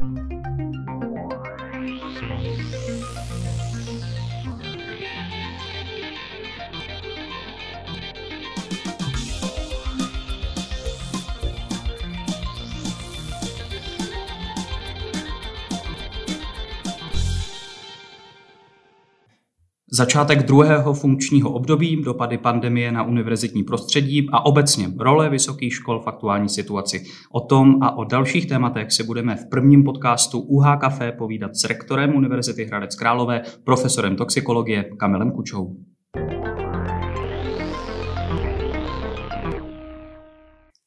Thank you. Začátek druhého funkčního období, dopady pandemie na univerzitní prostředí a obecně role vysokých škol v aktuální situaci. O tom a o dalších tématech se budeme v prvním podcastu UH Café povídat s rektorem Univerzity Hradec Králové, profesorem toxikologie Kamilem Kučou.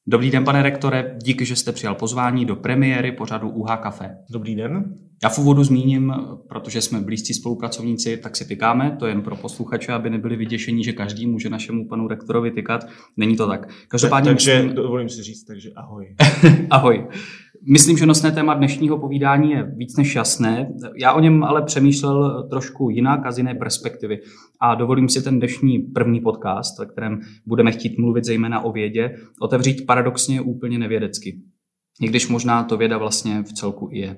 Dobrý den, pane rektore, díky, že jste přijal pozvání do premiéry pořadu UH Café. Dobrý den. Já v úvodu zmíním, protože jsme blízcí spolupracovníci, tak si tykáme, to jen pro posluchače, aby nebyli vyděšení, že každý může našemu panu rektorovi tykat. Není to tak. Každopádně takže myslím... dovolím si říct, takže ahoj. ahoj. Myslím, že nosné téma dnešního povídání je víc než jasné. Já o něm ale přemýšlel trošku jinak a z jiné perspektivy. A dovolím si ten dnešní první podcast, ve kterém budeme chtít mluvit zejména o vědě, otevřít paradoxně úplně nevědecky. I když možná to věda vlastně v celku je.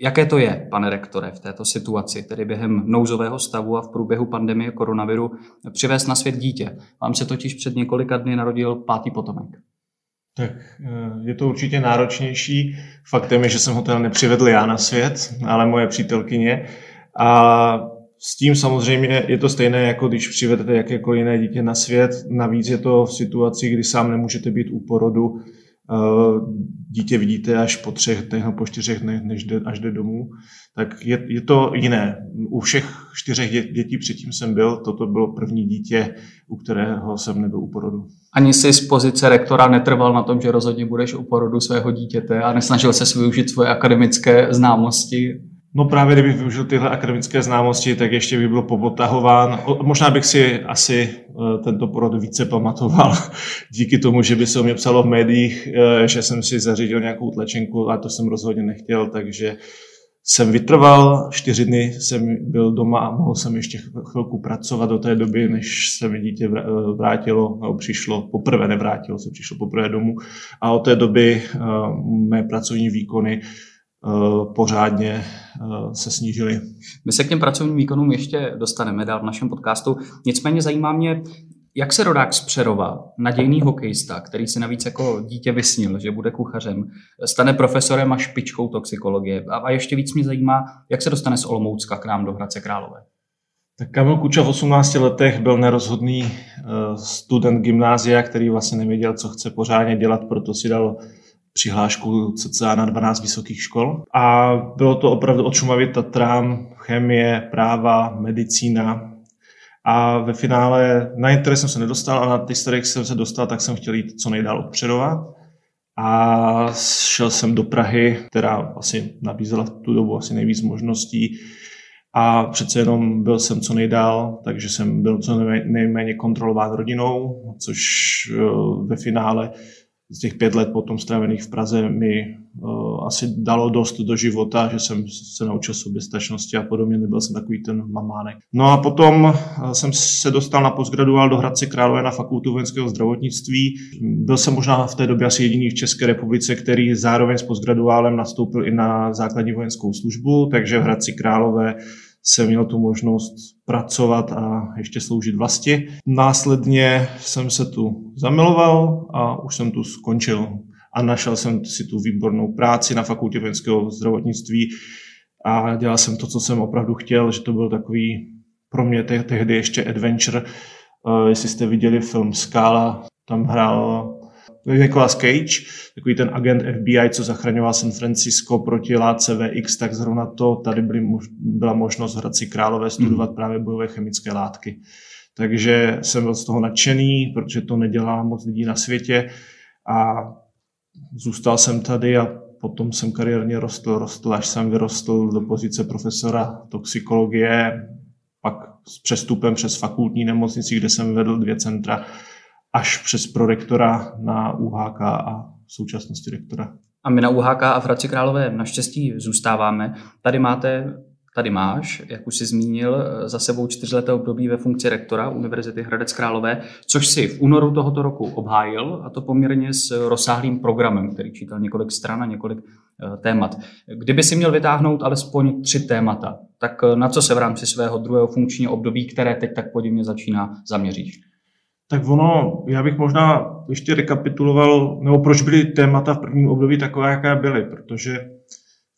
Jaké to je, pane rektore, v této situaci, tedy během nouzového stavu a v průběhu pandemie koronaviru, přivést na svět dítě? Vám se totiž před několika dny narodil pátý potomek. Tak eh, je to určitě náročnější. Faktem je, že jsem ho teda nepřivedl já na svět, ale moje přítelkyně. A s tím samozřejmě je to stejné, jako když přivedete jakékoliv jiné dítě na svět. Navíc je to v situaci, kdy sám nemůžete být u porodu. Eh, dítě vidíte až po třech dnech, po čtyřech dnech, než jde, až jde domů, tak je, je to jiné. U všech čtyřech dětí předtím jsem byl, toto bylo první dítě, u kterého jsem nebyl u porodu. Ani si z pozice rektora netrval na tom, že rozhodně budeš u porodu svého dítěte a nesnažil se využít svoje akademické známosti No právě kdybych využil tyhle akademické známosti, tak ještě by byl popotahován. Možná bych si asi eh, tento porod více pamatoval díky tomu, že by se o mě psalo v médiích, eh, že jsem si zařídil nějakou tlačenku a to jsem rozhodně nechtěl, takže jsem vytrval, čtyři dny jsem byl doma a mohl jsem ještě chvilku pracovat do té doby, než se mi dítě eh, vrátilo, nebo přišlo, poprvé nevrátilo se, přišlo poprvé domů a od té doby mé pracovní výkony pořádně eh, se snížily. My se k těm pracovním výkonům ještě dostaneme dál v našem podcastu. Nicméně zajímá mě, jak se rodák z Přerova, nadějný hokejista, který si navíc jako dítě vysnil, že bude kuchařem, stane profesorem a špičkou toxikologie. A ještě víc mě zajímá, jak se dostane z Olomoucka k nám do Hradce Králové. Tak Kamil Kuča v 18 letech byl nerozhodný eh, student gymnázia, který vlastně nevěděl, co chce pořádně dělat, proto si dal přihlášku cca na 12 vysokých škol. A bylo to opravdu od Šumavy Tatrám, chemie, práva, medicína. A ve finále, na některé jsem se nedostal a na ty, z jsem se dostal, tak jsem chtěl jít co nejdál od Přerova. A šel jsem do Prahy, která asi nabízela tu dobu asi nejvíc možností. A přece jenom byl jsem co nejdál, takže jsem byl co nejméně kontrolován rodinou, což eh, ve finále z těch pět let potom strávených v Praze mi uh, asi dalo dost do života, že jsem se naučil soběstačnosti a podobně, nebyl jsem takový ten mamánek. No a potom eh, jsem se dostal na postgraduál do Hradce Králové na fakultu vojenského zdravotnictví. Byl jsem možná v té době asi jediný v České republice, který zároveň s postgraduálem nastoupil i na základní vojenskou službu, takže v Hradci Králové jsem měl tu možnost pracovat a ještě sloužit vlasti. Následně jsem se tu zamiloval a už jsem tu skončil a našel jsem si tu výbornou práci na fakultě vojenského zdravotnictví a dělal jsem to, co jsem opravdu chtěl, že to byl takový pro mě tehdy ještě adventure. Uh, jestli jste viděli film Skála, tam hrál Nicolas Cage, takový ten agent FBI, co zachraňoval San Francisco proti látce VX, tak zrovna to tady byly, byla možnost v Hradci Králové studovat mm. právě bojové chemické látky. Takže jsem byl z toho nadšený, protože to nedělá moc lidí na světě a zůstal jsem tady a potom jsem kariérně rostl, rostl, až jsem vyrostl do pozice profesora toxikologie, pak s přestupem přes fakultní nemocnici, kde jsem vedl dvě centra až přes prorektora na UHK a v současnosti rektora. A my na UHK a v Hradci Králové naštěstí zůstáváme. Tady máte tady máš, jak už jsi zmínil, za sebou čtyřleté období ve funkci rektora Univerzity Hradec Králové, což si v únoru tohoto roku obhájil, a to poměrně s rozsáhlým programem, který čítal několik stran a několik eh, témat. Kdyby si měl vytáhnout alespoň tři témata, tak eh, na co se v rámci svého druhého funkčního období, které teď tak podivně začíná, zaměříš? Tak ono, já bych možná ještě rekapituloval, nebo proč byly témata v prvním období takové, jaké byly, protože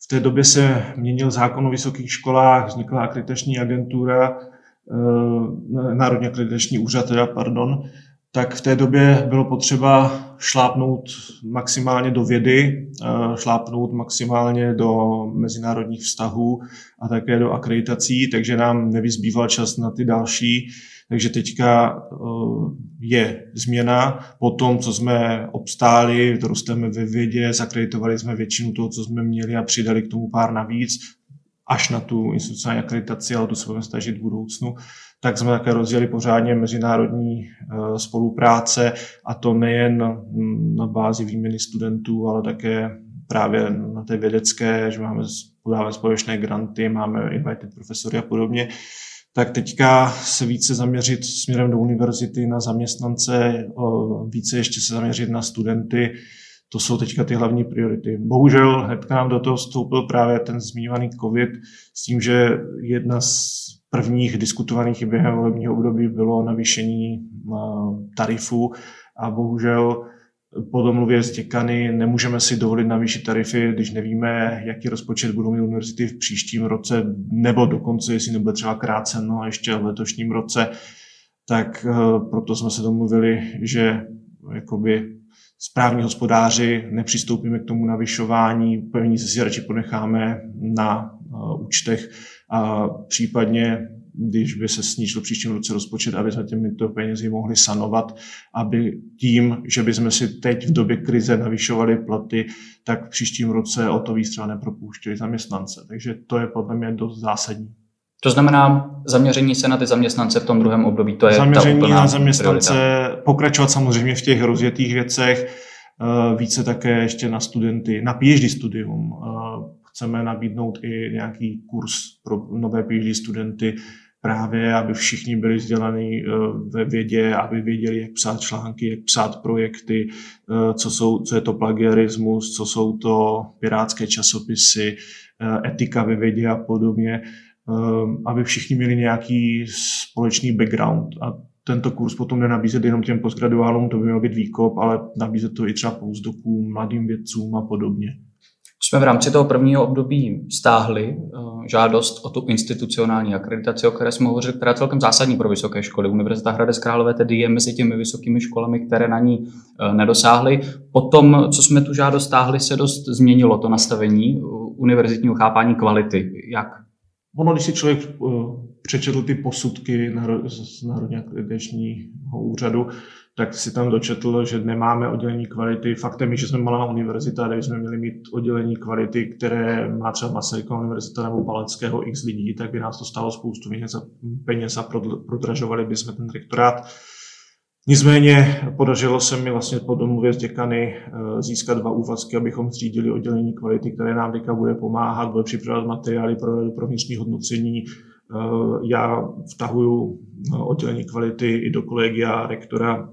v té době se měnil zákon o vysokých školách, vznikla akreditační agentura, eh, Národní akreditační úřad, teda, pardon, tak v té době bylo potřeba šlápnout maximálně do vědy, eh, šlápnout maximálně do mezinárodních vztahů a také do akreditací, takže nám nevyzbýval čas na ty další. Takže teďka eh, je změna. Po tom, co jsme obstáli, rosteme ve vědě, zakreditovali jsme většinu toho, co jsme měli a přidali k tomu pár navíc, až na tu institucionální akreditaci, ale to se budeme snažit v budoucnu, tak jsme také rozjeli pořádně mezinárodní eh, spolupráce a to nejen na bázi výměny studentů, ale také právě na té vědecké, že máme podáváme společné granty, máme invited profesory a podobně tak teďka se více zaměřit směrem do univerzity na zaměstnance, více ještě se zaměřit na studenty, to jsou teďka ty hlavní priority. Bohužel hned k nám do toho vstoupil právě ten zmiňovaný COVID s tím, že jedna z prvních diskutovaných během volebního období bylo navýšení tarifu a bohužel po domluvě s děkany nemůžeme si dovolit navýšit tarify, když nevíme, jaký rozpočet budou mít univerzity v příštím roce, nebo dokonce, jestli nebude třeba kráceno ještě v letošním roce, tak eh, proto jsme se domluvili, že jakoby správní hospodáři nepřistoupíme k tomu navyšování, peníze si radši ponecháme na uh, účtech a případně když by se snížil příštím roce rozpočet, aby jsme těmito penězi mohli sanovat, aby tím, že by jsme si teď v době krize navyšovali platy, tak v příštím roce o to víc třeba nepropouštěli zaměstnance. Takže to je podle mě dost zásadní. To znamená zaměření se na ty zaměstnance v tom druhém období, to je Zaměření ta na zaměstnance, priorita. pokračovat samozřejmě v těch rozjetých věcech, eh, více také ještě na studenty, na PhD studium. Eh, chceme nabídnout i nějaký kurz pro nové PhD studenty, právě, aby všichni byli vzdělaní eh, ve vědě, aby věděli, jak psát články, jak psát projekty, eh, co, jsou, co je to plagiarismus, co jsou to pirátské časopisy, eh, etika ve vědě a podobně, aby všichni měli nějaký společný background. A tento kurz potom nenabízet jenom těm postgraduálům, to by měl být výkop, ale nabízet to i třeba pouzdokům, mladým vědcům a podobně jsme v rámci toho prvního období stáhli uh, žádost o tu institucionální akreditaci, o které jsme hovořili, která je celkem zásadní pro vysoké školy. Univerzita Hradec Králové tedy je mezi těmi vysokými školami, které na ní uh, nedosáhly. Potom, co jsme tu žádost stáhli, se dost změnilo to nastavení univerzitního chápání kvality. Jak? Ono, když si člověk přečetl ty posudky z Národně akreditačního úřadu, tak si tam dočetl, že nemáme oddělení kvality. Faktem je, že jsme malá univerzita, kde jsme měli mít oddělení kvality, které má třeba Masarykova univerzita nebo Paleckého x lidí, tak by nás to stálo spoustu peněz a, peněz a prodražovali bychom ten rektorát. Nicméně podařilo se mi vlastně po domluvě s děkany eh, získat dva úvazky, abychom zřídili oddělení kvality, které nám teďka bude pomáhat, bude připravovat materiály pro, pro vnitřní hodnocení. Eh, já vtahuju eh, oddělení kvality i do kolegia rektora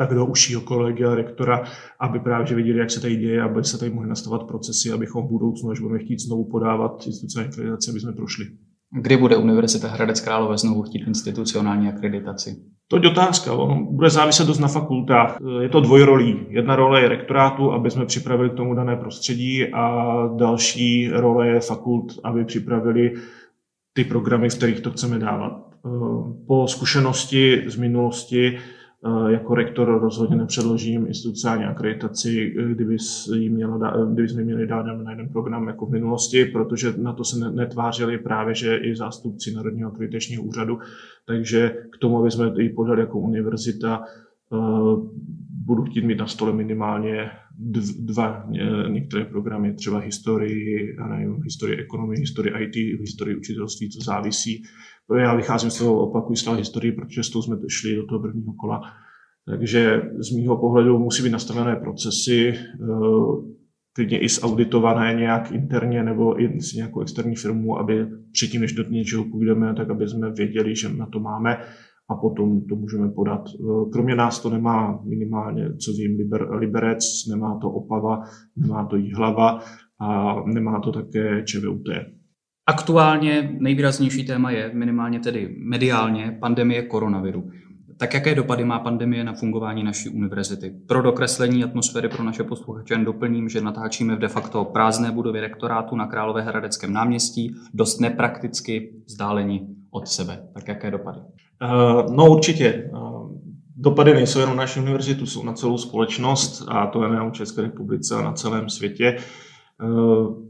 tak do užšího kolegia rektora, aby právě věděli, jak se tady děje, aby se tady mohly nastavovat procesy, abychom v budoucnu, až budeme chtít znovu podávat institucionální akreditaci, aby jsme prošli. Kdy bude Univerzita Hradec Králové znovu chtít institucionální akreditaci? To je otázka. Ono bude záviset dost na fakultách. Je to dvojrolí. Jedna role je rektorátu, aby jsme připravili k tomu dané prostředí a další role je fakult, aby připravili ty programy, z kterých to chceme dávat. Po zkušenosti z minulosti jako rektor rozhodně nepředložím institucionální akreditaci, eh, kdyby, jí mělo dát, kdyby jsme měli dát na jeden program jako v minulosti, protože na to se netvářili právě, že i zástupci Národního akreditačního úřadu. Takže k tomu, aby jsme ji podali jako univerzita, eh, budu chtít mít na stole minimálně dva některé programy, třeba historii, nevím, historii ekonomie, historii IT, historii učitelství, co závisí já vycházím z toho, opakuju toho historii, protože s tou jsme šli do toho prvního kola. Takže z mýho pohledu musí být nastavené procesy, eh, klidně i zauditované nějak interně nebo i s nějakou externí firmu, aby předtím, než do něčeho půjdeme, tak aby jsme věděli, že na to máme a potom to můžeme podat. Kromě nás to nemá minimálně, co vím, liber, Liberec, nemá to Opava, nemá to Jihlava a nemá to také ČVUT. Aktuálně nejvýraznější téma je, minimálně tedy mediálně, pandemie koronaviru. Tak jaké dopady má pandemie na fungování naší univerzity? Pro dokreslení atmosféry pro naše posluchače doplním, že natáčíme v de facto prázdné budově rektorátu na Královéhradeckém náměstí, dost neprakticky vzdálení od sebe. Tak jaké dopady? Uh, no určitě. Uh, dopady nejsou jenom na naši univerzitu, jsou na celou společnost a to je v České republice a na celém světě. Uh,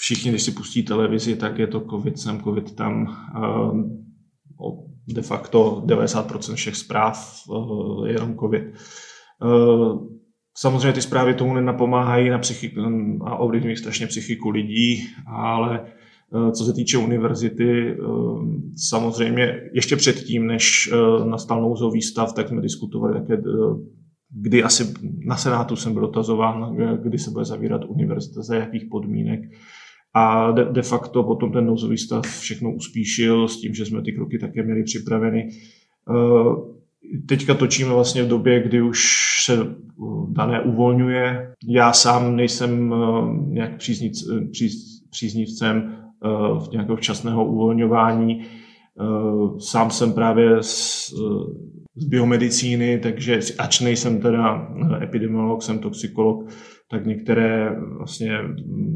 všichni, když si pustí televizi, tak je to covid sem, covid tam. Uh, de facto 90% všech zpráv uh, je jenom covid. Uh, samozřejmě ty zprávy tomu nenapomáhají na psychiku a ovlivňují strašně psychiku lidí, ale co se týče univerzity, samozřejmě ještě předtím, než nastal nouzový stav, tak jsme diskutovali také, kdy asi na Senátu jsem byl dotazován, kdy se bude zavírat univerzita, za jakých podmínek. A de, de facto potom ten nouzový stav všechno uspíšil s tím, že jsme ty kroky také měli připraveny. Eh, teďka točíme vlastně v době, kdy už se eh, dané uvolňuje. Já sám nejsem eh, nějak příznic, příz, příznivcem v nějakého včasného uvolňování. Sám jsem právě z, z biomedicíny, takže ač nejsem teda epidemiolog, jsem toxikolog, tak některé vlastně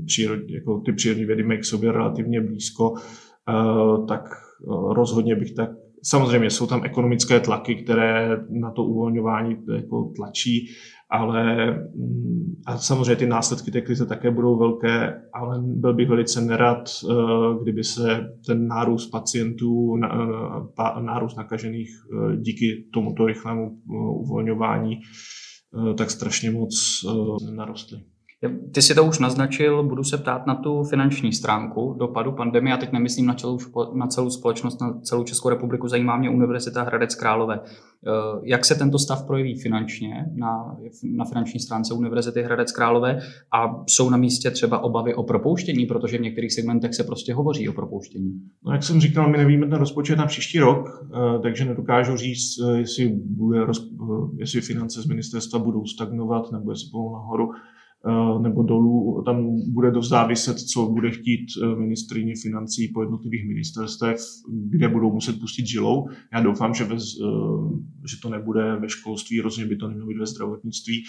přírod, jako ty přírodní vědy mají k sobě relativně blízko, eh, tak eh, rozhodně bych tak Samozřejmě jsou tam ekonomické tlaky, které na to uvolňování jako tlačí, ale mm, a samozřejmě ty následky té krize také budou velké, ale byl bych velice nerad, eh, kdyby se ten nárůst pacientů, nárůst nakažených díky tomuto rychlému uvolňování Eh, tak strašně moc eh, narostly. Ty si to už naznačil, budu se ptát na tu finanční stránku dopadu pandemie, a teď nemyslím na celou, na celou společnost, na celou Českou republiku, zajímá mě Univerzita Hradec Králové. Eh, jak se tento stav projeví finančně na, na finanční stránce Univerzity Hradec Králové a jsou na místě třeba obavy o propouštění, protože v některých segmentech se prostě hovoří o propouštění? No, jak jsem říkal, my nevíme ten rozpočet na příští rok, eh, takže nedokážu říct, eh, jestli, bude, jestli finance z ministerstva budou stagnovat nebo jestli budou nahoru. Eh, nebo dolů. Tam bude dost záviset, co bude chtít eh, ministrině financí po jednotlivých ministerstvech, kde budou muset pustit žilou. Já doufám, že, bez, eh, že to nebude ve školství, rozhodně by to nemělo být ve zdravotnictví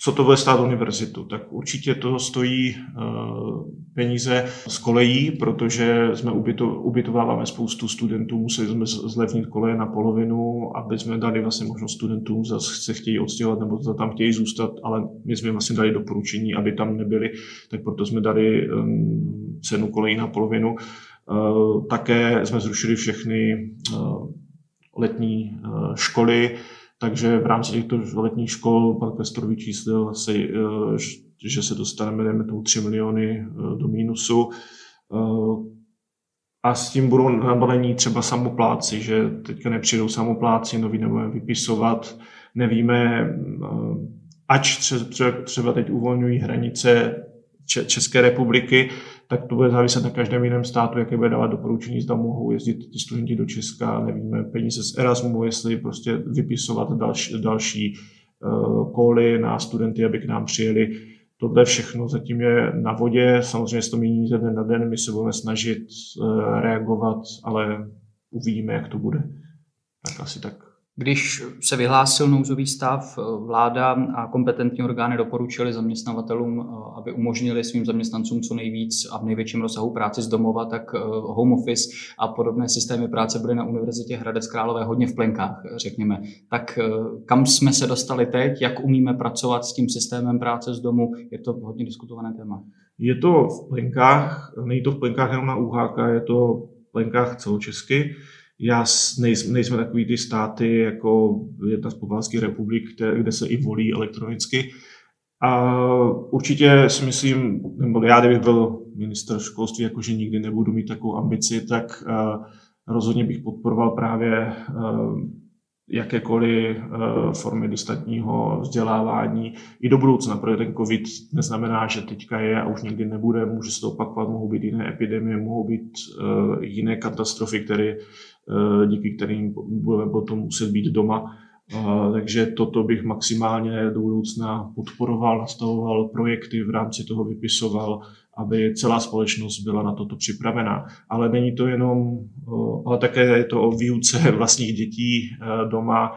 co to bude stát univerzitu? Tak určitě to stojí uh, peníze z kolejí, protože jsme ubyto, ubytováváme spoustu studentů, museli jsme zlevnit koleje na polovinu, aby jsme dali vlastně možnost studentům, zase se chtějí odstěhovat nebo za tam chtějí zůstat, ale my jsme vlastně dali doporučení, aby tam nebyli, tak proto jsme dali um, cenu kolejí na polovinu. Uh, také jsme zrušili všechny uh, letní školy, takže v rámci těchto letních škol pan Kvestor vyčíslil, si, eh, že se dostaneme, dejme tomu, 3 miliony eh, do mínusu. Eh, a s tím budou nabalení třeba samopláci, že teďka nepřijdou samopláci, noví nebudeme vypisovat, nevíme, ač třeba teď uvolňují hranice České republiky, tak to bude záviset na každém jiném státu, jaké bude dávat doporučení, zda mohou jezdit ty studenti do Česka, nevíme, peníze z Erasmu, jestli prostě vypisovat další, další uh, koly na studenty, aby k nám přijeli. Tohle všechno zatím je na vodě, samozřejmě se to mění ze dne na den, my se budeme snažit uh, reagovat, ale uvidíme, jak to bude. Tak asi tak. Když se vyhlásil nouzový stav, vláda a kompetentní orgány doporučili zaměstnavatelům, eh, aby umožnili svým zaměstnancům co nejvíc a v největším rozsahu práci z domova, tak eh, home office a podobné systémy práce byly na Univerzitě Hradec Králové hodně v plenkách, řekněme. Tak eh, kam jsme se dostali teď, jak umíme pracovat s tím systémem práce z domu, je to hodně diskutované téma. Je to v plenkách, není to v plenkách jenom na UHK, je to v plenkách celočesky já nejsme, nejsme takový ty státy jako jedna z pobalských republik, kde, kde se i volí elektronicky. A určitě si myslím, nebo já kdybych byl minister školství, jakože nikdy nebudu mít takovou ambici, tak uh, rozhodně bych podporoval právě uh, jakékoliv formy distantního vzdělávání i do budoucna, protože ten COVID neznamená, že teďka je a už nikdy nebude, může se to opakovat, mohou být jiné epidemie, mohou být jiné katastrofy, které, díky kterým budeme potom muset být doma takže toto bych maximálně do budoucna podporoval, nastavoval projekty, v rámci toho vypisoval, aby celá společnost byla na toto připravená. Ale není to jenom, ale také je to o výuce vlastních dětí doma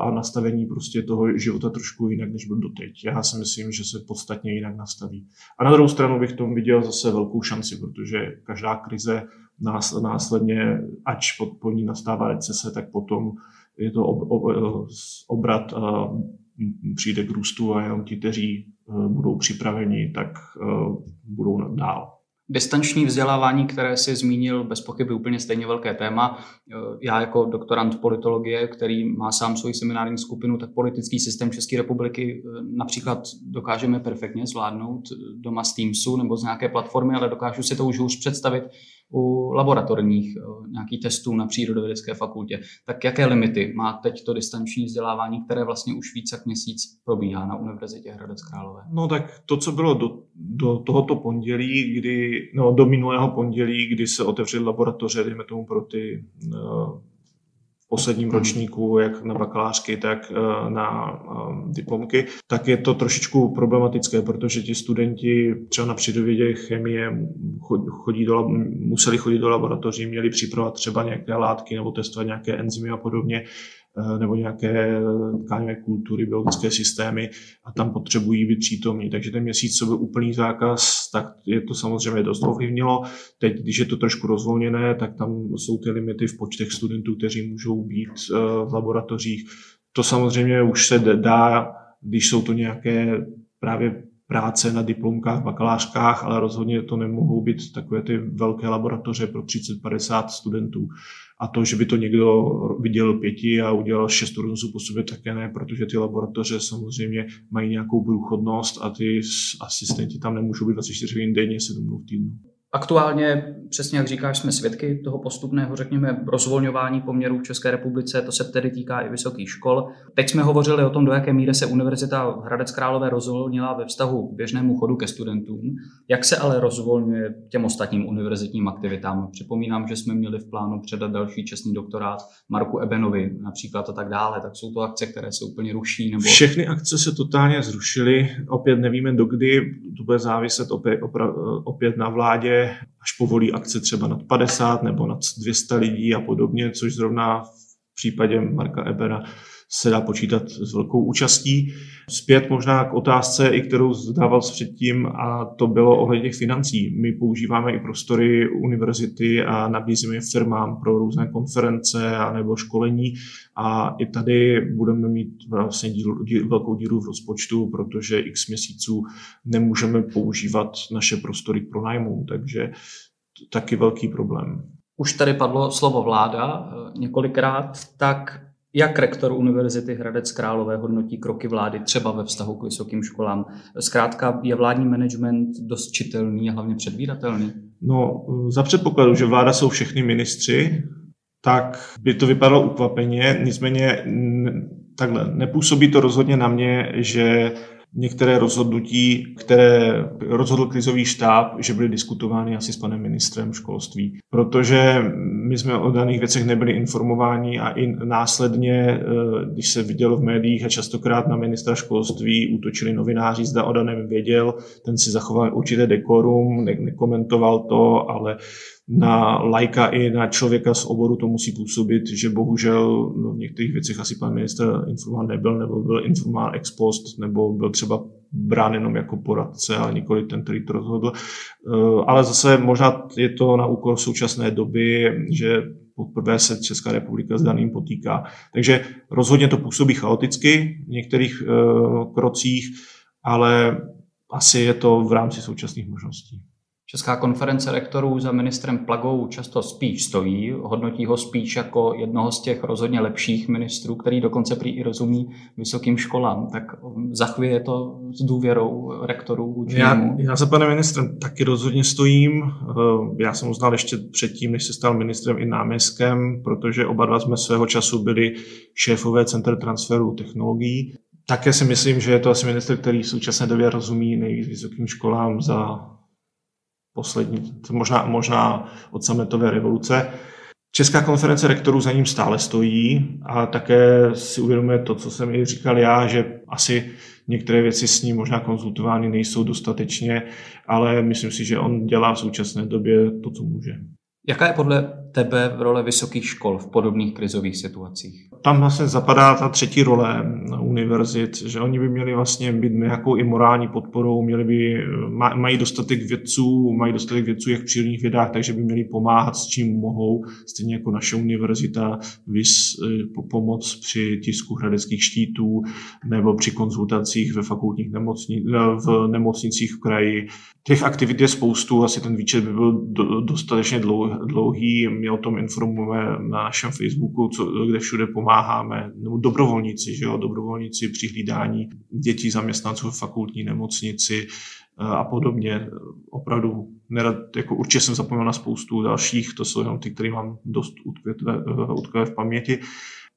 a nastavení prostě toho života trošku jinak, než byl doteď. Já si myslím, že se podstatně jinak nastaví. A na druhou stranu bych tomu viděl zase velkou šanci, protože každá krize následně, ač po ní nastává recese, tak potom je to ob, ob, obrat a přijde k růstu a jenom ti, kteří e, budou připraveni, tak e, budou dál. Distanční vzdělávání, které si zmínil, bez pochyby úplně stejně velké téma. E, já jako doktorant politologie, který má sám svoji seminární skupinu, tak politický systém České republiky například dokážeme perfektně zvládnout doma z Teamsu nebo z nějaké platformy, ale dokážu si to už hůř představit u laboratorních eh, nějakých testů na přírodovědecké fakultě. Tak jaké limity má teď to distanční vzdělávání, které vlastně už více jak měsíc probíhá na Univerzitě Hradec Králové? No tak to, co bylo do, do tohoto pondělí, kdy, no do minulého pondělí, kdy se otevřely laboratoře, dejme tomu pro ty uh, posledním mhm. ročníku, jak na bakalářky, tak eh, na eh, diplomky, tak je to trošičku problematické, protože ti studenti třeba na přírodovědě chemie chodí do, museli chodit do laboratoří, měli připravovat třeba nějaké látky nebo testovat nějaké enzymy a podobně nebo nějaké tkáňové kultury, biologické systémy a tam potřebují být přítomní. Takže ten měsíc, co byl úplný zákaz, tak je to samozřejmě dost ovlivnilo. Teď, když je to trošku rozvolněné, tak tam jsou ty limity v počtech studentů, kteří můžou být eh, v laboratořích. To samozřejmě už se dá, když jsou to nějaké právě práce na diplomkách, bakalářkách, ale rozhodně to nemohou být takové ty velké laboratoře pro 30-50 studentů. A to, že by to někdo viděl pěti a udělal šest turnusů po sobě, také ne, protože ty laboratoře samozřejmě mají nějakou průchodnost a ty asistenti tam nemůžou být 24 hodin denně, 7 dnů v týdnu. Aktuálně, přesně jak říkáš, jsme svědky toho postupného, řekněme, rozvolňování poměrů v České republice, to se tedy týká i vysokých škol. Teď jsme hovořili o tom, do jaké míry se Univerzita Hradec Králové rozvolnila ve vztahu k běžnému chodu ke studentům, jak se ale rozvolňuje těm ostatním univerzitním aktivitám. Připomínám, že jsme měli v plánu předat další čestný doktorát Marku Ebenovi například a tak dále, tak jsou to akce, které se úplně ruší. Nebo... Všechny akce se totálně zrušily, opět nevíme dokdy, to bude záviset opět, opra, opět na vládě, až povolí akce třeba nad 50 nebo nad 200 lidí a podobně, což zrovna v případě Marka Ebera se dá počítat s velkou účastí. Zpět možná k otázce, i kterou zadával předtím, a to bylo ohledně těch financí. My používáme i prostory univerzity a nabízíme je firmám pro různé konference a nebo školení a i tady budeme mít vlastně díl, díl, velkou díru v rozpočtu, protože x měsíců nemůžeme používat naše prostory k pronájmu, takže taky velký problém. Už tady padlo slovo vláda eh, několikrát, tak jak rektor Univerzity Hradec Králové hodnotí kroky vlády třeba ve vztahu k vysokým školám? Zkrátka je vládní management dost čitelný a hlavně předvídatelný? No, za předpokladu, že vláda jsou všechny ministři, tak by to vypadalo ukvapeně. Nicméně takhle, nepůsobí to rozhodně na mě, že některé rozhodnutí, které rozhodl krizový štáb, že byly diskutovány asi s panem ministrem školství. Protože my jsme o daných věcech nebyli informováni a i následně, eh, když se vidělo v médiích a častokrát na ministra školství útočili novináři, zda o daném věděl, ten si zachoval určité dekorum, ne- nekomentoval to, ale na lajka i na člověka z oboru to musí působit, že bohužel no, v některých věcech asi pan minister informován nebyl, nebo byl informován ex post, nebo byl třeba brán jenom jako poradce, ale nikoli ten, který to rozhodl. Eh, ale zase možná je to na úkor současné doby, že poprvé se Česká republika s daným potýká. Takže rozhodně to působí chaoticky v některých uh, krocích, ale asi je to v rámci současných možností. Česká konference rektorů za ministrem Plagou často spíš stojí, hodnotí ho spíš jako jednoho z těch rozhodně lepších ministrů, který dokonce prý i rozumí vysokým školám. Tak zachvěje to s důvěrou rektorů já, já za panem ministrem taky rozhodně stojím. Eh, já jsem ho znal ještě předtím, než se stal ministrem i náměstkem, protože oba dva jsme svého času byli šéfové Centra transferu technologií. Také si myslím, že je to asi minister, který v současné době rozumí nejvíc vysokým školám za poslední, možná, možná od sametové revoluce. Česká konference rektorů za ním stále stojí a také si uvědomuje to, co jsem i říkal já, že asi některé věci s ním možná konzultovány nejsou dostatečně, ale myslím si, že on dělá v současné době to, co může. Jaká je podle tebe role vysokých škol v podobných krizových situacích? Tam vlastně zapadá ta třetí role univerzit, že oni by měli vlastně být nějakou i morální podporou, měli by, mají dostatek vědců, mají dostatek vědců jak v přírodních vědách, takže by měli pomáhat s čím mohou, stejně jako naše univerzita, vys, po pomoc při tisku hradeckých štítů nebo při konzultacích ve fakultních nemocni, v nemocnicích v kraji. Těch aktivit je spoustu, asi ten výčet by byl dostatečně dlouhý my o tom informujeme na našem Facebooku, co, kde všude pomáháme, nebo dobrovolníci, že jo, dobrovolníci při hlídání dětí zaměstnanců v fakultní nemocnici eh, a podobně. Opravdu nerad, jako určitě jsem zapomněl na spoustu dalších, to jsou jenom ty, které mám dost utkvé v paměti.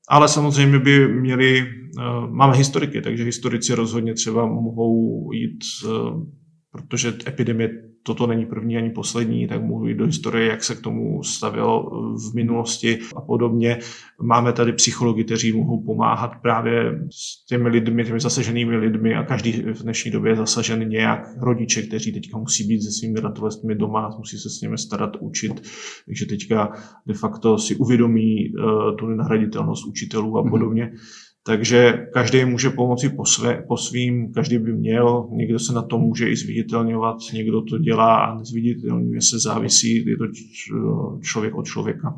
Ale samozřejmě by měli, eh, máme historiky, takže historici rozhodně třeba mohou jít, eh, protože epidemie toto není první ani poslední, tak mohu jít do historie, jak se k tomu stavilo v minulosti a podobně. Máme tady psychologi, kteří mohou pomáhat právě s těmi lidmi, těmi zasaženými lidmi a každý v dnešní době je zasažen nějak rodiče, kteří teďka musí být se svými ratolestmi doma, musí se s nimi starat, učit, takže teďka de facto si uvědomí uh, tu nenahraditelnost učitelů a mhm. podobně. Mm-hmm. Takže každý může pomoci po, své, po svým, každý by měl, někdo se na to může i zviditelňovat, někdo to dělá a nezviditelňuje se, závisí, je to člověk od člověka.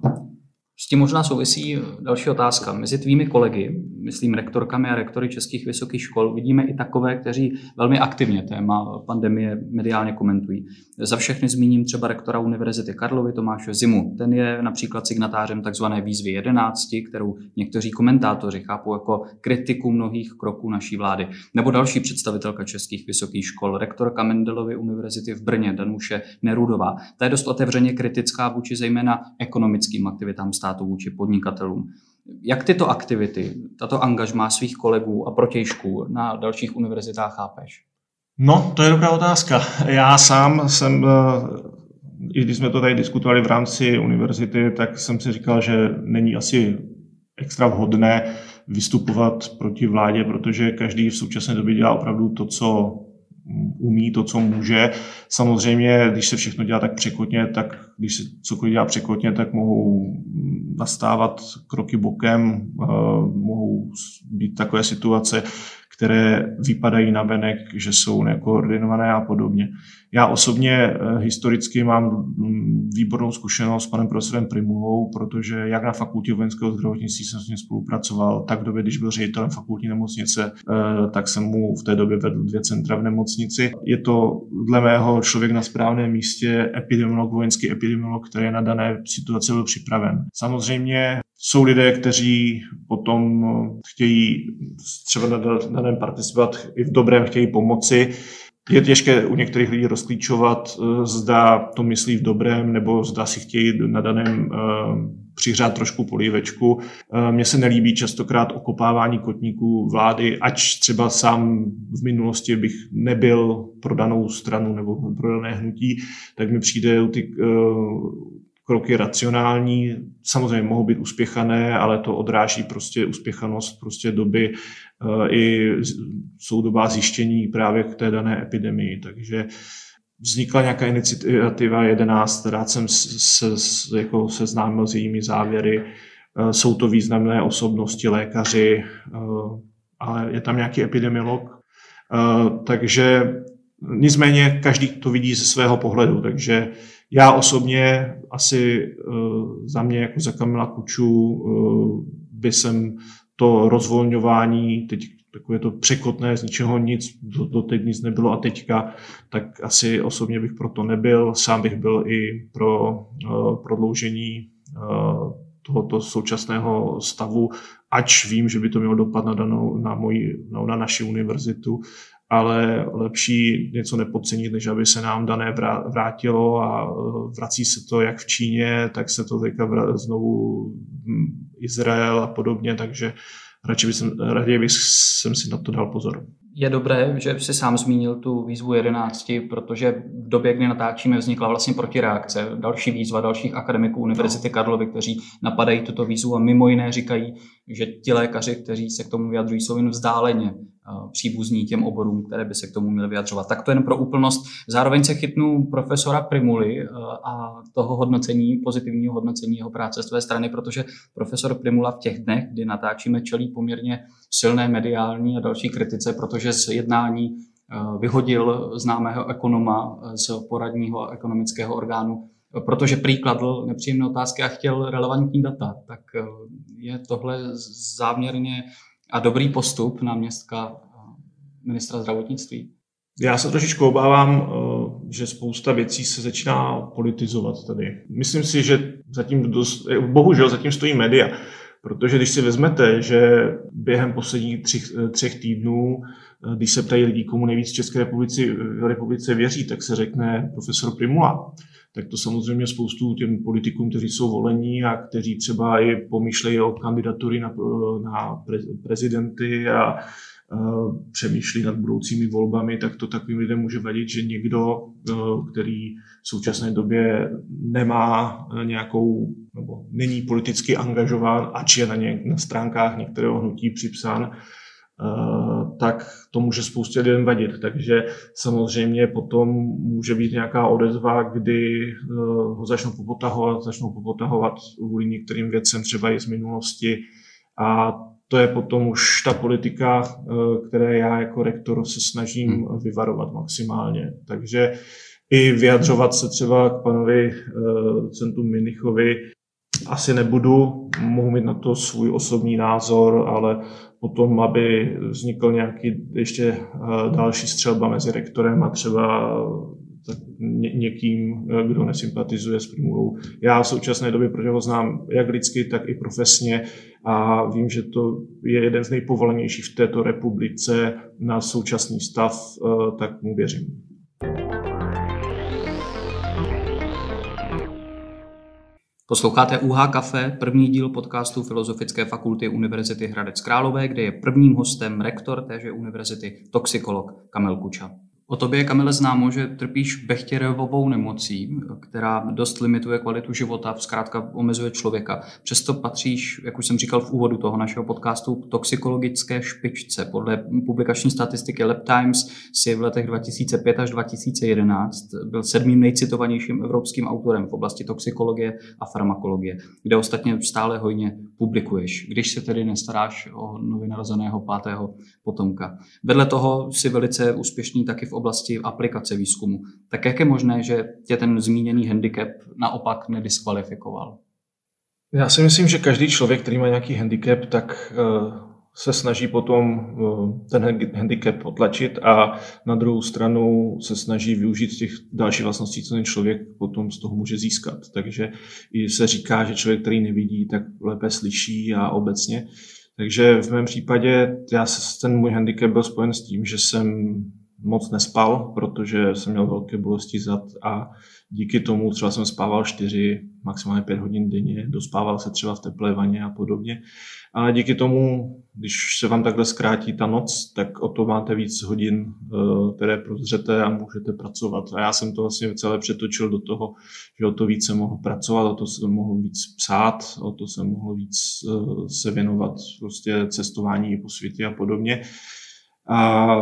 S tím možná souvisí další otázka. Mezi tvými kolegy, myslím rektorkami a rektory českých vysokých škol, vidíme i takové, kteří velmi aktivně téma pandemie mediálně komentují. Za všechny zmíním třeba rektora Univerzity Karlovy Tomáše Zimu. Ten je například signatářem tzv. výzvy 11, kterou někteří komentátoři chápou jako kritiku mnohých kroků naší vlády. Nebo další představitelka českých vysokých škol, rektorka Mendelovy univerzity v Brně, Danuše Nerudová. Ta je dost otevřeně kritická vůči zejména ekonomickým aktivitám státu vůči podnikatelům. Jak tyto aktivity, tato angažmá svých kolegů a protějšků na dalších univerzitách chápeš? No, to je dobrá otázka. Já sám jsem, eh, i když jsme to tady diskutovali v rámci univerzity, tak jsem si říkal, že není asi extra vhodné vystupovat proti vládě, protože každý v současné době dělá opravdu to, co umí to, co může. Samozřejmě, když se všechno dělá tak překotně, tak když se cokoliv dělá překotně, tak mohou nastávat kroky bokem, eh, mohou být takové situace, které vypadají na venek, že jsou nekoordinované a podobně. Já osobně eh, historicky mám mm, výbornou zkušenost s panem profesorem Primulou, protože jak na fakultě vojenského zdravotnictví jsem s ním spolupracoval, tak v době, když byl ředitelem fakultní nemocnice, eh, tak jsem mu v té době vedl dvě centra v nemocnici. Je to dle mého člověk na správném místě, epidemiolog, vojenský epidemiolog, který je na dané situaci byl připraven. Samozřejmě jsou lidé, kteří potom chtějí třeba na daném participovat i v dobrém, chtějí pomoci. Je těžké u některých lidí rozklíčovat, eh, zda to myslí v dobrém, nebo zda si chtějí na daném eh, přihřát trošku polívečku. Eh, mně se nelíbí častokrát okopávání kotníků vlády, ač třeba sám v minulosti bych nebyl pro danou stranu nebo pro dané hnutí, tak mi přijde ty kroky racionální, samozřejmě mohou být uspěchané, ale to odráží prostě uspěchanost prostě doby uh, i soudobá zjištění právě k té dané epidemii. Takže vznikla nějaká iniciativa 11, rád jsem se, se, jako seznámil s jejími závěry. Uh, jsou to významné osobnosti, lékaři, uh, ale je tam nějaký epidemiolog. Takže nicméně každý to vidí ze svého pohledu, takže já osobně asi uh, za mě jako za Kamila Kuču uh, by jsem to rozvolňování, teď takové to překotné, z ničeho nic, do, doteď nic nebylo a teďka, tak asi osobně bych proto nebyl. Sám bych byl i pro uh, prodloužení uh, tohoto současného stavu, ač vím, že by to mělo dopad na, danou, na, moji, no, na naši univerzitu, ale lepší něco nepodcenit, než aby se nám dané vrátilo a vrací se to jak v Číně, tak se to teďka znovu hm, Izrael a podobně, takže radši bych, raději bych jsem si na to dal pozor. Je dobré, že jsi sám zmínil tu výzvu 11, protože v době, kdy natáčíme, vznikla vlastně protireakce. Další výzva dalších akademiků Univerzity Karlovy, kteří napadají tuto výzvu a mimo jiné říkají, že ti lékaři, kteří se k tomu vyjadřují, jsou jen vzdáleně příbuzní těm oborům, které by se k tomu měly vyjadřovat. Tak to jen pro úplnost. Zároveň se chytnu profesora Primuly a toho hodnocení, pozitivního hodnocení jeho práce z tvé strany, protože profesor Primula v těch dnech, kdy natáčíme, čelí poměrně silné mediální a další kritice, protože z jednání vyhodil známého ekonoma z poradního ekonomického orgánu, protože prý kladl nepříjemné otázky a chtěl relevantní data. Tak je tohle záměrně a dobrý postup náměstka eh, ministra zdravotnictví? Já se trošičku obávám, eh, že spousta věcí se začíná politizovat tady. Myslím si, že zatím dost, eh, bohužel zatím stojí média, protože když si vezmete, že během posledních tři, třech týdnů, když se ptají lidí, komu nejvíc v České republice, republice věří, tak se řekne profesor Primula tak to samozřejmě spoustu těm politikům, kteří jsou volení a kteří třeba i pomýšlejí o kandidatury na, na prezidenty a přemýšlí nad budoucími volbami, tak to takovým lidem může vadit, že někdo, který v současné době nemá nějakou, nebo není politicky angažován, ač je na, ně, na stránkách některého hnutí připsán, tak to může spoustě lidem vadit. Takže samozřejmě potom může být nějaká odezva, kdy eh, ho začnou popotahovat, začnou popotahovat kvůli některým věcem třeba i z minulosti a to je potom už ta politika, eh, které já jako rektor se snažím hmm. vyvarovat maximálně. Takže i vyjadřovat se třeba k panovi docentu Minichovi asi nebudu, mohu mít na to svůj osobní názor, ale potom, aby vznikl nějaký ještě eh, další střelba mezi rektorem a třeba tak ně, někým, eh, kdo nesympatizuje s Primulou. Já v současné době, protože ho znám jak lidsky, tak i profesně a vím, že to je jeden z nejpovolenějších v této republice na současný stav, eh, tak mu věřím. Posloucháte UH Café, první díl podcastu Filozofické fakulty Univerzity Hradec Králové, kde je prvním hostem rektor téže univerzity, toxikolog Kamil Kuča. O tobě, Kamile, známo, že trpíš Bechtěrevovou nemocí, která dost limituje kvalitu života, zkrátka omezuje člověka. Přesto patříš, jak už jsem říkal v úvodu toho našeho podcastu, k toxikologické špičce. Podle publikační statistiky Lab Times si v letech 2005 až 2011 byl sedmým nejcitovanějším evropským autorem v oblasti toxikologie a farmakologie, kde ostatně stále hojně publikuješ, když se tedy nestaráš o nově narozeného pátého potomka. Vedle toho si velice úspěšný taky v oblasti aplikace výzkumu. Tak jak je možné, že tě ten zmíněný handicap naopak nediskvalifikoval? Já si myslím, že každý člověk, který má nějaký handicap, tak eh, se snaží potom eh, ten handicap potlačit a na druhou stranu se snaží využít těch dalších vlastností, co ten člověk potom z toho může získat. Takže i se říká, že člověk, který nevidí, tak lépe slyší a obecně. Takže v mém případě já ten můj handicap byl spojen s tím, že jsem moc nespal, protože jsem měl velké bolesti zad a díky tomu třeba jsem spával 4, maximálně 5 hodin denně, dospával se třeba v teplé vaně a podobně. A díky tomu, když se vám takhle zkrátí ta noc, tak o to máte víc hodin, eh, které prozřete a můžete pracovat. A já jsem to vlastně celé přetočil do toho, že o to víc jsem mohl pracovat, o to jsem mohl víc psát, o to jsem mohl víc eh, se věnovat prostě cestování po světě a podobně. A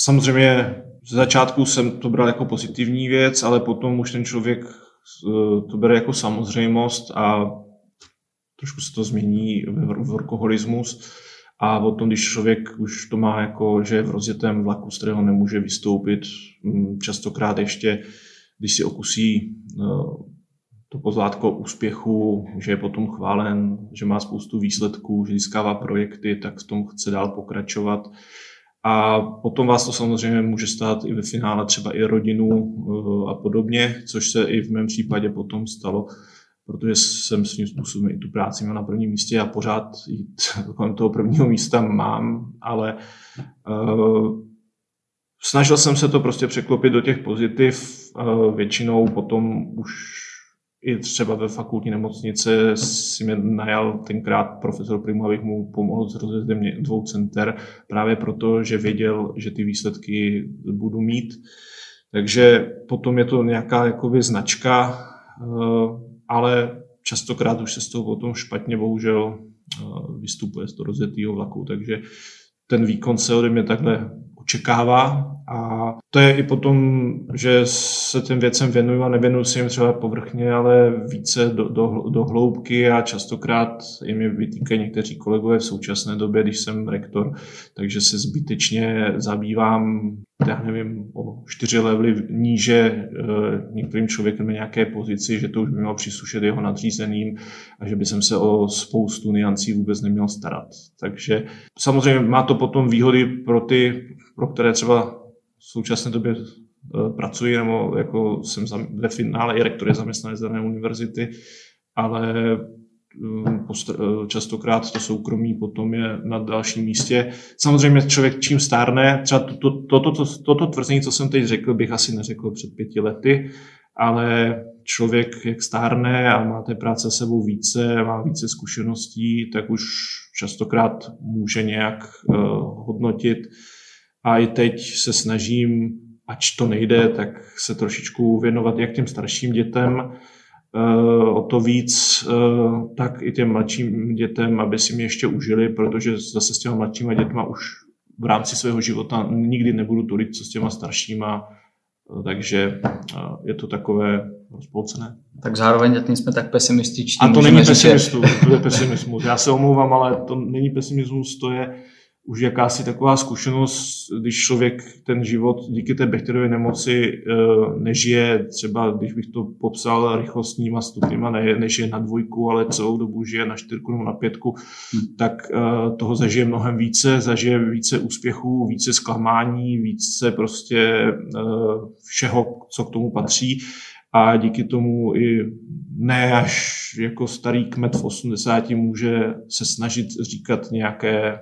samozřejmě z začátku jsem to bral jako pozitivní věc, ale potom už ten člověk eh, to bere jako samozřejmost a trošku se to změní v workoholismus. A potom, když člověk už to má jako, že je v rozjetém vlaku, z kterého nemůže vystoupit, mm, častokrát ještě, když si okusí eh, to pozlátko úspěchu, že je potom chválen, že má spoustu výsledků, že získává projekty, tak v tom chce dál pokračovat. A potom vás to samozřejmě může stát i ve finále třeba i rodinu a podobně, což se i v mém případě potom stalo protože jsem svým způsobem i tu práci měl na prvním místě a pořád jít kolem toho prvního místa mám, ale uh, snažil jsem se to prostě překlopit do těch pozitiv. Uh, většinou potom už i třeba ve fakultní nemocnice si mě najal tenkrát profesor Primu, abych mu pomohl s rozjezdem dvou center, právě proto, že věděl, že ty výsledky budu mít. Takže potom je to nějaká jakoby značka, uh, ale častokrát už se z toho potom špatně bohužel eh, vystupuje z toho rozjetého vlaku, takže ten výkon se ode mě takhle očekává. A to je i potom, že se těm věcem věnuju a nevěnuju se jim třeba povrchně, ale více do, do, do hloubky a častokrát jim je vytýkají někteří kolegové v současné době, když jsem rektor, takže se zbytečně zabývám já nevím, o čtyři levely níže e, některým člověkem na nějaké pozici, že to už by mělo příslušet jeho nadřízeným a že by jsem se o spoustu niancí vůbec neměl starat. Takže samozřejmě má to potom výhody pro ty, pro které třeba v současné době e, pracuji, nebo jako jsem ve finále i rektor je zaměstnanec dané univerzity, ale eh, častokrát to soukromí potom je na dalším místě. Samozřejmě člověk čím stárne, třeba toto to, to, to, to, to tvrzení, co jsem teď řekl, bych asi neřekl před pěti lety, ale člověk, jak stárne a má té práce sebou více, má více zkušeností, tak už častokrát může nějak uh, hodnotit. A i teď se snažím, ač to nejde, tak se trošičku věnovat jak těm starším dětem, Eh, o to víc eh, tak i těm mladším dětem, aby si mě ještě užili, protože zase s těma mladšíma dětma už v rámci svého života nikdy nebudu tolik, co s těma staršíma, eh, takže je to takové rozpolcené. Tak zároveň teď jsme tak pesimističtí. A to není pesimismus, to je pesimismus. Já se omlouvám, ale to není pesimismus, to je už jakási taková zkušenost, když člověk ten život díky té bakteriové nemoci eh, nežije, třeba když bych to popsal rychlostníma stupněma, ne, nežije na dvojku, ale celou dobu žije na čtyřku nebo na pětku, hmm. tak eh, toho zažije mnohem více, zažije více úspěchů, více zklamání, více prostě eh, všeho, co k tomu patří a díky tomu i ne až jako starý kmet v 80 může se snažit říkat nějaké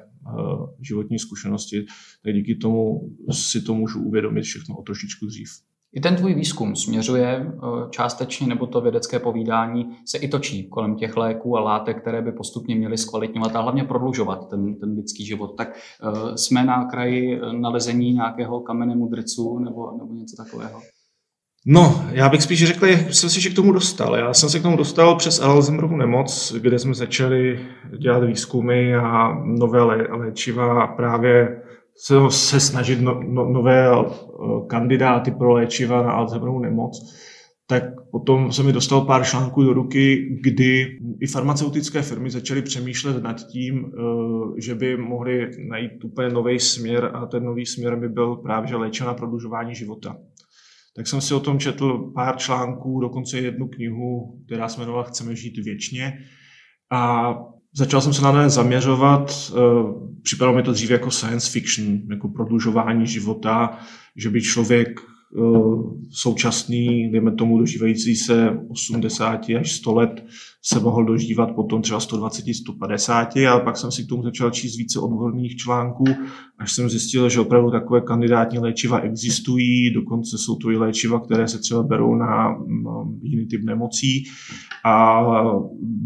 životní zkušenosti, tak díky tomu si to můžu uvědomit všechno o trošičku dřív. I ten tvůj výzkum směřuje eh, částečně, nebo to vědecké povídání se i točí kolem těch léků a látek, které by postupně měly zkvalitňovat a hlavně prodlužovat ten, ten lidský život. Tak uh, jsme na kraji nalezení nějakého kamene mudrců nebo, nebo něco takového? No, já bych spíš řekl, jak jsem se k tomu dostal. Já jsem se k tomu dostal přes Alzheimerovu nemoc, kde jsme začali dělat výzkumy a nové léčiva právě se, se snažit no, no, nové eh, kandidáty pro léčiva na Alzheimerovu nemoc. Tak potom se mi dostal pár článků do ruky, kdy i farmaceutické firmy začaly přemýšlet nad tím, eh, že by mohly najít úplně nový směr a ten nový směr by byl právě léčena na prodlužování života tak jsem si o tom četl pár článků, dokonce jednu knihu, která se jmenovala Chceme žít věčně. A začal jsem se na ně zaměřovat. Eh, připadalo mi to dřív jako science fiction, jako prodlužování života, že by člověk současný, dejme tomu dožívající se 80 až 100 let, se mohl dožívat potom třeba 120, 150 a pak jsem si k tomu začal číst více odborných článků, až jsem zjistil, že opravdu takové kandidátní léčiva existují, dokonce jsou to i léčiva, které se třeba berou na, na jiný typ nemocí a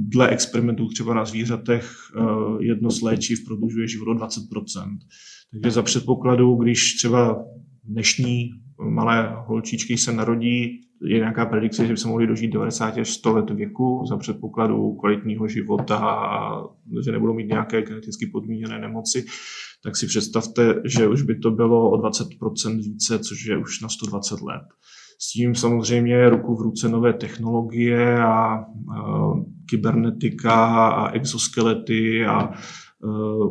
dle experimentů třeba na zvířatech eh, jedno z léčiv prodlužuje život o 20%. Takže za předpokladu, když třeba dnešní malé holčičky se narodí, je nějaká predikce, že by se mohly dožít 90 až 100 let věku za předpokladu kvalitního života a že nebudou mít nějaké geneticky podmíněné nemoci, tak si představte, že už by to bylo o 20% více, což je už na 120 let. S tím samozřejmě ruku v ruce nové technologie a, a kybernetika a exoskelety a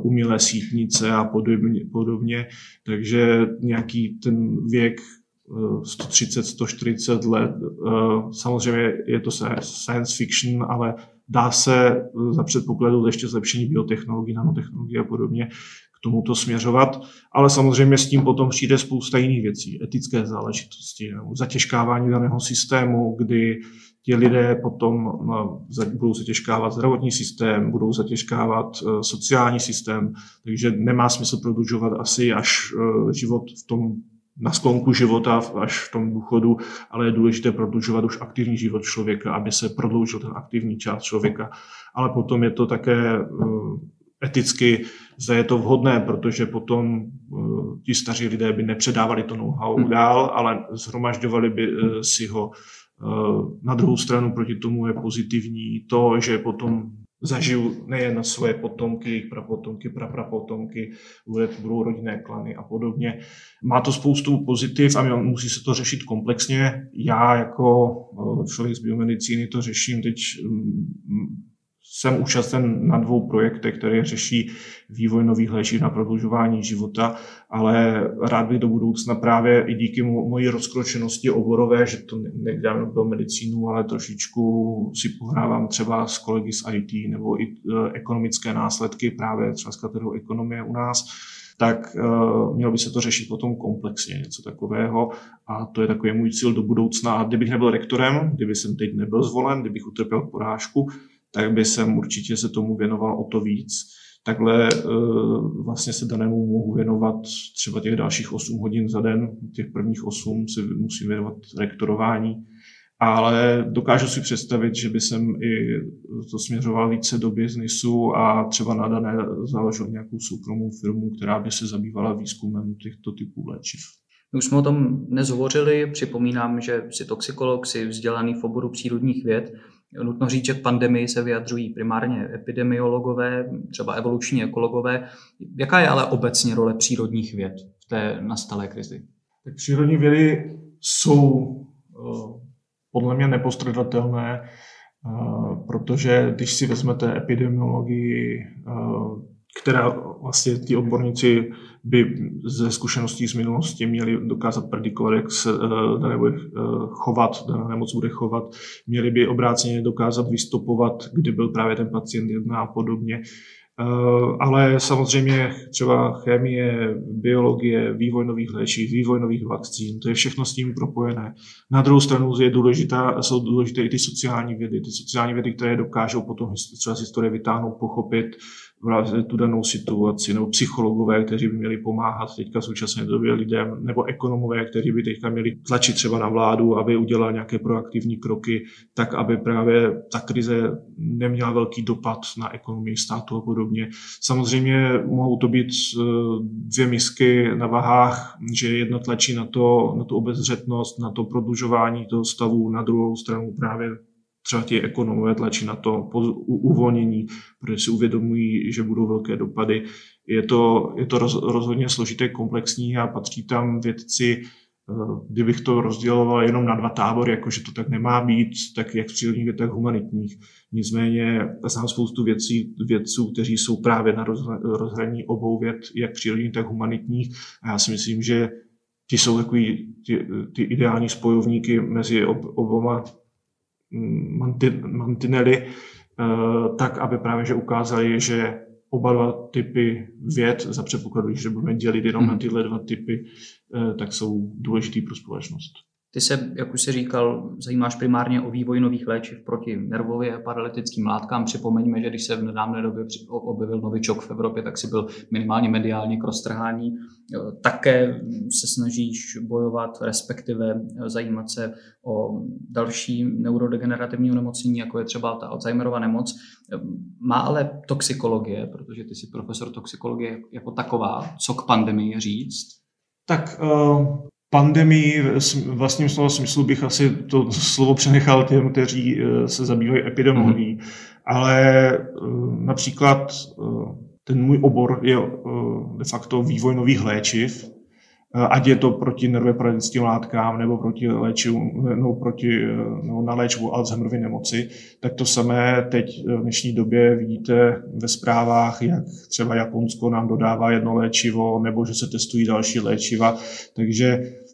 umělé sítnice a podobně, podobně. Takže nějaký ten věk 130-140 let. Samozřejmě je to science fiction, ale dá se za předpokladu ještě zlepšení biotechnologií, nanotechnologií a podobně k tomuto směřovat, ale samozřejmě s tím potom přijde spousta jiných věcí, etické záležitosti, zatěžkávání daného systému, kdy ti lidé potom no, budou zatěžkávat zdravotní systém, budou zatěžkávat eh, sociální systém, takže nemá smysl prodlužovat asi až eh, život v tom na sklonku života až v tom důchodu, ale je důležité prodlužovat už aktivní život člověka, aby se prodloužil ten aktivní čas člověka. Ale potom je to také eh, eticky, zda je to vhodné, protože potom ti staří lidé by nepředávali to know-how hmm. dál, ale zhromažďovali by si ho na druhou stranu proti tomu je pozitivní to, že potom zažiju nejen svoje potomky, jejich prapotomky, praprapotomky, budou rodinné klany a podobně. Má to spoustu pozitiv a musí se to řešit komplexně. Já jako eh, člověk z biomedicíny to řeším teď mm, jsem účasten na dvou projektech, které řeší vývoj nových léčiv na prodlužování života, ale rád bych do budoucna právě i díky mojí rozkročenosti oborové, že to nedělám do medicínu, ale trošičku si pohrávám třeba s kolegy z IT nebo i e, ekonomické následky právě třeba z katedrou ekonomie u nás, tak uh, mělo by se to řešit potom komplexně, něco takového. A to je takový můj cíl do budoucna. A kdybych nebyl rektorem, kdyby jsem teď nebyl zvolen, kdybych utrpěl porážku, tak by jsem určitě se tomu věnoval o to víc. Takhle eh, vlastně se danému mohu věnovat třeba těch dalších 8 hodin za den, těch prvních 8 si musím věnovat rektorování, ale dokážu si představit, že by jsem i to směřoval více do biznisu a třeba na dané založil nějakou soukromou firmu, která by se zabývala výzkumem těchto typů léčiv. My už jsme o tom dnes hovořili, připomínám, že jsi toxikolog, jsi vzdělaný v oboru přírodních věd. Nutno říct, že k pandemii se vyjadřují primárně epidemiologové, třeba evoluční ekologové. Jaká je ale obecně role přírodních věd v té nastalé krizi? Tak přírodní vědy jsou eh, podle mě nepostradatelné, eh, protože když si vezmete epidemiologii, eh, která vlastně ti odborníci by ze zkušeností z minulosti měli dokázat predikovat, jak se uh, dané bude uh, chovat, daná nemoc bude chovat, měli by obráceně dokázat vystopovat, kdy byl právě ten pacient jedna a podobně. Uh, ale samozřejmě třeba chemie, biologie, vývoj nových léčiv, vývoj nových vakcín, to je všechno s tím propojené. Na druhou stranu je důležitá, jsou důležité i ty sociální vědy, ty sociální vědy, které dokážou potom třeba z historie vytáhnout, pochopit, tu danou situaci, nebo psychologové, kteří by měli pomáhat teďka v současné době lidem, nebo ekonomové, kteří by teďka měli tlačit třeba na vládu, aby udělala nějaké proaktivní kroky, tak aby právě ta krize neměla velký dopad na ekonomii státu a podobně. Samozřejmě mohou to být eh, dvě misky na vahách, že jedna tlačí na to, na tu obezřetnost, na to prodlužování toho stavu, na druhou stranu právě třeba ti ekonomové tlačí na to uvolnění, protože si uvědomují, že budou velké dopady. Je to, je to roz, rozhodně složité, komplexní a patří tam vědci, eh, kdybych to rozděloval jenom na dva tábory, jakože to tak nemá být, tak jak přírodních, tak humanitních. Nicméně znám spoustu věcí, vědců, kteří jsou právě na rozhraní obou věd, jak přírodních, tak humanitních. A já si myslím, že ti jsou takový ty, ty ideální spojovníky mezi ob, oboma mantinely, eh, tak aby právě že ukázali, že oba dva typy věd, za předpokladu, že budeme dělit jenom mm. na mhm. tyhle dva typy, eh, tak jsou důležitý pro společnost. Ty se, jak už jsi říkal, zajímáš primárně o vývoj nových léčiv proti nervově a paralytickým látkám. Připomeňme, že když se v nedávné době objevil novičok v Evropě, tak si byl minimálně mediálně k roztrhání. Také se snažíš bojovat, respektive zajímat se o další neurodegenerativní onemocnění, jako je třeba ta Alzheimerova nemoc. Má ale toxikologie, protože ty jsi profesor toxikologie jako taková, co k pandemii říct? Tak uh, pandemii v vlastním slova smyslu bych asi to slovo přenechal těm, kteří eh, se zabývají epidemiologií. Mm. Ale eh, například eh, ten můj obor je de facto vývoj nových léčiv, ať je to proti nervě paralitickým látkám nebo proti léčivu, nebo, proti, nebo na léčbu Alzheimerovy nemoci, tak to samé teď v dnešní době vidíte ve zprávách, jak třeba Japonsko nám dodává jedno léčivo, nebo že se testují další léčiva. Takže Eh,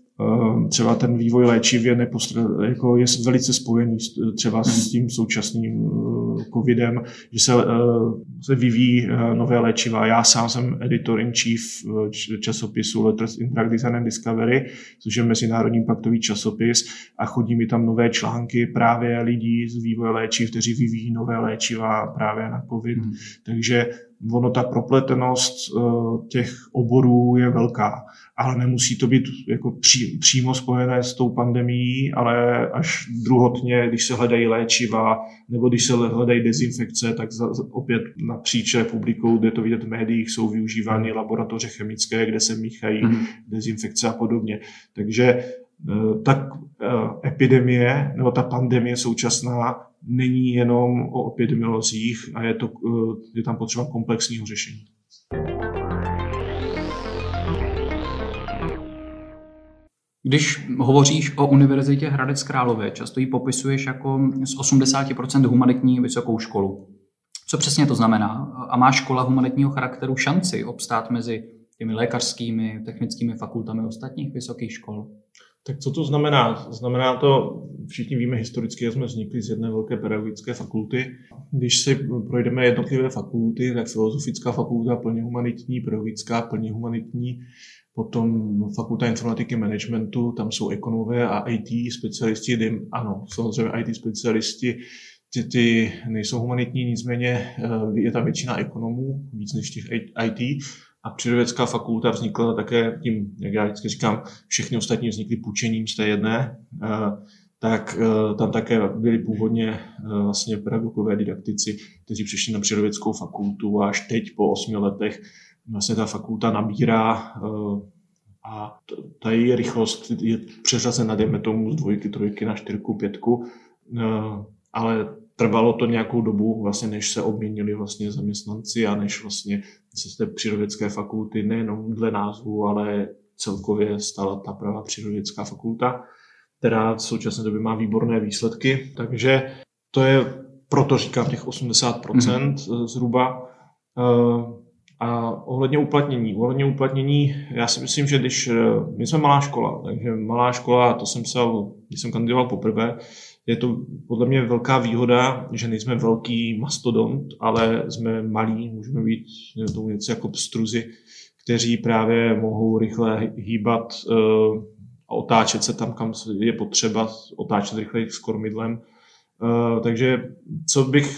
třeba ten vývoj léčiv je, nepostr- jako je velice spojený třeba s hmm. tím současným eh, covidem, že se, eh, se vyvíjí nové léčiva. Já sám jsem editor in chief časopisu Letters in Drug Design and Discovery, což je mezinárodní paktový časopis a chodí mi tam nové články právě lidí z vývoje léčiv, kteří vyvíjí nové léčiva právě na covid. Hmm. Takže ono ta propletenost těch oborů je velká ale nemusí to být jako pří, přímo spojené s tou pandemí, ale až druhotně, když se hledají léčiva nebo když se hledají dezinfekce, tak za, opět napříč republikou, kde to vidět v médiích, jsou využívány laboratoře chemické, kde se míchají mm. dezinfekce a podobně. Takže eh, tak eh, epidemie nebo ta pandemie současná není jenom o epidemiolozích a je, to, eh, je tam potřeba komplexního řešení. Když hovoříš o Univerzitě Hradec Králové, často ji popisuješ jako z 80% humanitní vysokou školu. Co přesně to znamená? A má škola humanitního charakteru šanci obstát mezi těmi lékařskými, technickými fakultami ostatních vysokých škol? Tak co to znamená? Znamená to, všichni víme historicky, že jsme vznikli z jedné velké pedagogické fakulty. Když si projdeme jednotlivé fakulty, tak filozofická fakulta plně humanitní, pedagogická plně humanitní, Potom fakulta informatiky managementu, tam jsou ekonomové a IT specialisti, ano, samozřejmě IT specialisti, ty, ty nejsou humanitní, nicméně eh, je tam většina ekonomů, víc než těch IT. A přírodovědecká fakulta vznikla také tím, jak já vždycky říkám, všechny ostatní vznikly půjčením z té jedné, eh, tak eh, tam také byli původně vlastně pedagogové didaktici, kteří přišli na přírodovědeckou fakultu a až teď po osmi letech vlastně ta fakulta nabírá eh, a ta její rychlost je přeřazena, dejme tomu, z dvojky, trojky na čtyřku, pětku, eh, ale trvalo to nějakou dobu, vlastně, než se obměnili vlastně zaměstnanci a než vlastně se z té přírodovědské fakulty nejenom dle názvu, ale celkově stala ta pravá přírodovědecká fakulta, která v současné době má výborné výsledky. Takže to je, proto říkám těch 80% mm. zhruba. Eh, a ohledně uplatnění. Ohledně uplatnění, já si myslím, že když eh, my jsme malá škola, takže malá škola, to jsem psal, když jsem kandidoval poprvé, je to podle mě velká výhoda, že nejsme velký mastodont, ale jsme malí, můžeme být to něco jako pstruzy, kteří právě mohou rychle hýbat eh, a otáčet se tam, kam je potřeba, otáčet rychle s kormidlem. Eh, takže co bych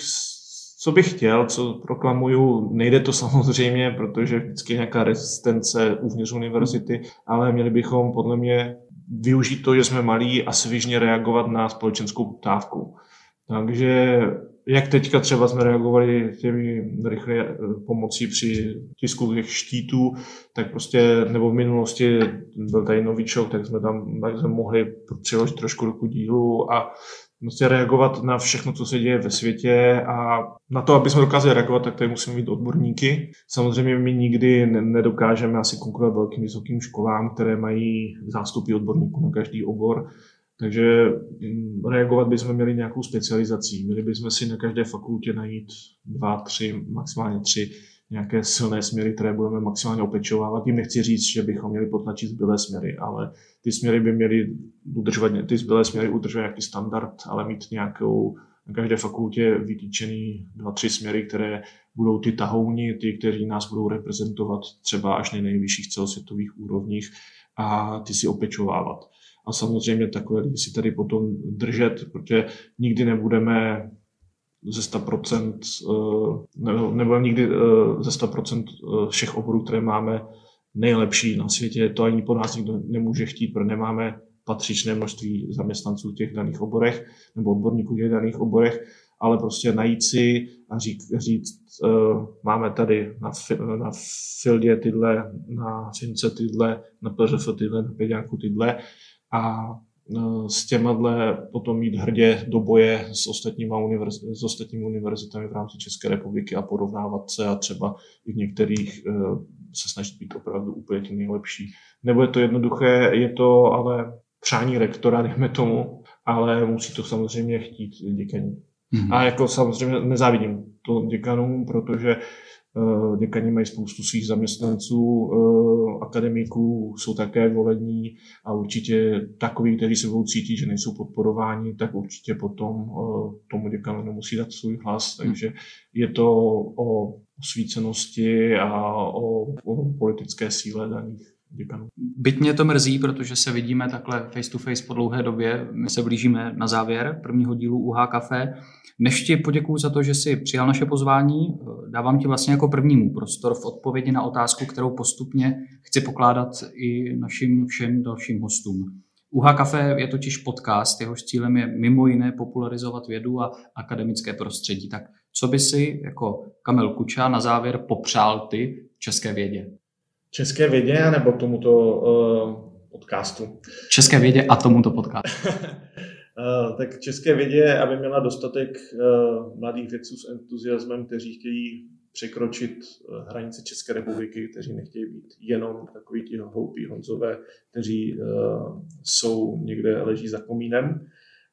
co bych chtěl, co proklamuju, nejde to samozřejmě, protože vždycky je nějaká rezistence uvnitř univerzity, ale měli bychom podle mě využít to, že jsme malí a svižně reagovat na společenskou poptávku. Takže jak teďka třeba jsme reagovali těmi rychle eh, pomocí při tisku těch štítů, tak prostě, nebo v minulosti byl tady novičok, tak jsme tam tak jsme mohli přiložit trošku ruku dílu a prostě reagovat na všechno, co se děje ve světě a na to, aby jsme dokázali reagovat, tak tady musíme mít odborníky. Samozřejmě my nikdy nedokážeme asi konkurovat velkým vysokým školám, které mají zástupy odborníků na každý obor, takže mm, reagovat bychom měli nějakou specializací. Měli bychom si na každé fakultě najít dva, tři, maximálně tři nějaké silné směry, které budeme maximálně opečovávat. Tím nechci říct, že bychom měli potlačit zbylé směry, ale ty směry by měly udržovat, ty zbylé směry udržovat nějaký standard, ale mít nějakou na každé fakultě vytýčený dva, tři směry, které budou ty tahouni, ty, kteří nás budou reprezentovat třeba až na nejvyšších celosvětových úrovních a ty si opečovávat. A samozřejmě takové lidi si tady potom držet, protože nikdy nebudeme ze 100%, eh, nebo, nebo nikdy eh, ze 100% eh, všech oborů, které máme, nejlepší na světě. To ani po nás nikdo nemůže chtít, protože nemáme patřičné množství zaměstnanců v těch daných oborech nebo odborníků v těch daných oborech, ale prostě najít si a říct, říct máme tady na, na Fildě tyhle, na Fince tyhle, na PŘF tyhle, na Peďáku tyhle a uh, s těma potom mít hrdě do boje s, ostatníma univerz, s ostatními univerzitami v rámci České republiky a porovnávat se a třeba i v některých uh, se snažit být opravdu úplně tím nejlepší. Nebo je to jednoduché, je to ale přání rektora, dejme tomu, ale musí to samozřejmě chtít děkaní. Mm-hmm. A jako samozřejmě nezávidím to děkanům, protože Eh, děkani mají spoustu svých zaměstnanců, akademiků jsou také volení a určitě takový, kteří se budou cítit, že nejsou podporováni, tak určitě potom tomu děkanu nemusí dát svůj hlas. Hmm. Takže je to o osvícenosti a o, o politické síle daných děkanů. Byť mě to mrzí, protože se vidíme takhle face to face po dlouhé době. My se blížíme na závěr prvního dílu UH Café. Než ti poděkuju za to, že jsi přijal naše pozvání, dávám ti vlastně jako prvnímu prostor v odpovědi na otázku, kterou postupně chci pokládat i našim všem dalším hostům. UH Café je totiž podcast, jehož cílem je mimo jiné popularizovat vědu a akademické prostředí. Tak co by si jako Kamil Kuča na závěr popřál ty české vědě? České vědě nebo tomuto uh, podcastu? České vědě a tomuto podcastu. uh, tak české vědě, aby měla dostatek uh, mladých vědců s entuziasmem, kteří chtějí překročit hranice České republiky, kteří nechtějí být jenom takový ti hloupí Honzové, kteří uh, jsou někde leží za komínem.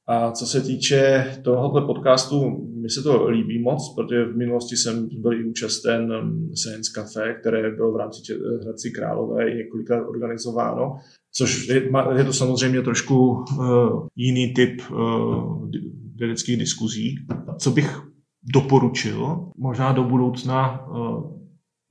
A co se týče tohohle podcastu, mi se to líbí moc, protože v minulosti jsem byl i účasten um, Science Cafe, které bylo v rámci Hradci Králové několikrát organizováno, což je, je to samozřejmě trošku uh, jiný typ uh, vědeckých diskuzí. Co bych doporučil, možná do budoucna, uh,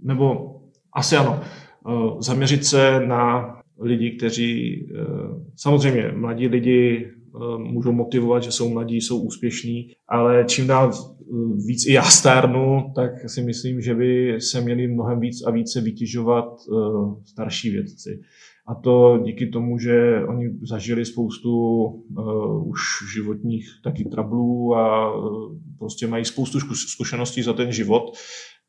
nebo asi ano, uh, zaměřit se na lidi, kteří, uh, samozřejmě mladí lidi můžou motivovat, že jsou mladí, jsou úspěšní, ale čím dál eh, víc i já stárnu, tak si myslím, že by se měli mnohem víc a více vytěžovat eh, starší vědci. A to díky tomu, že oni zažili spoustu uh, už životních taky trablů a uh, prostě mají spoustu zkušeností za ten život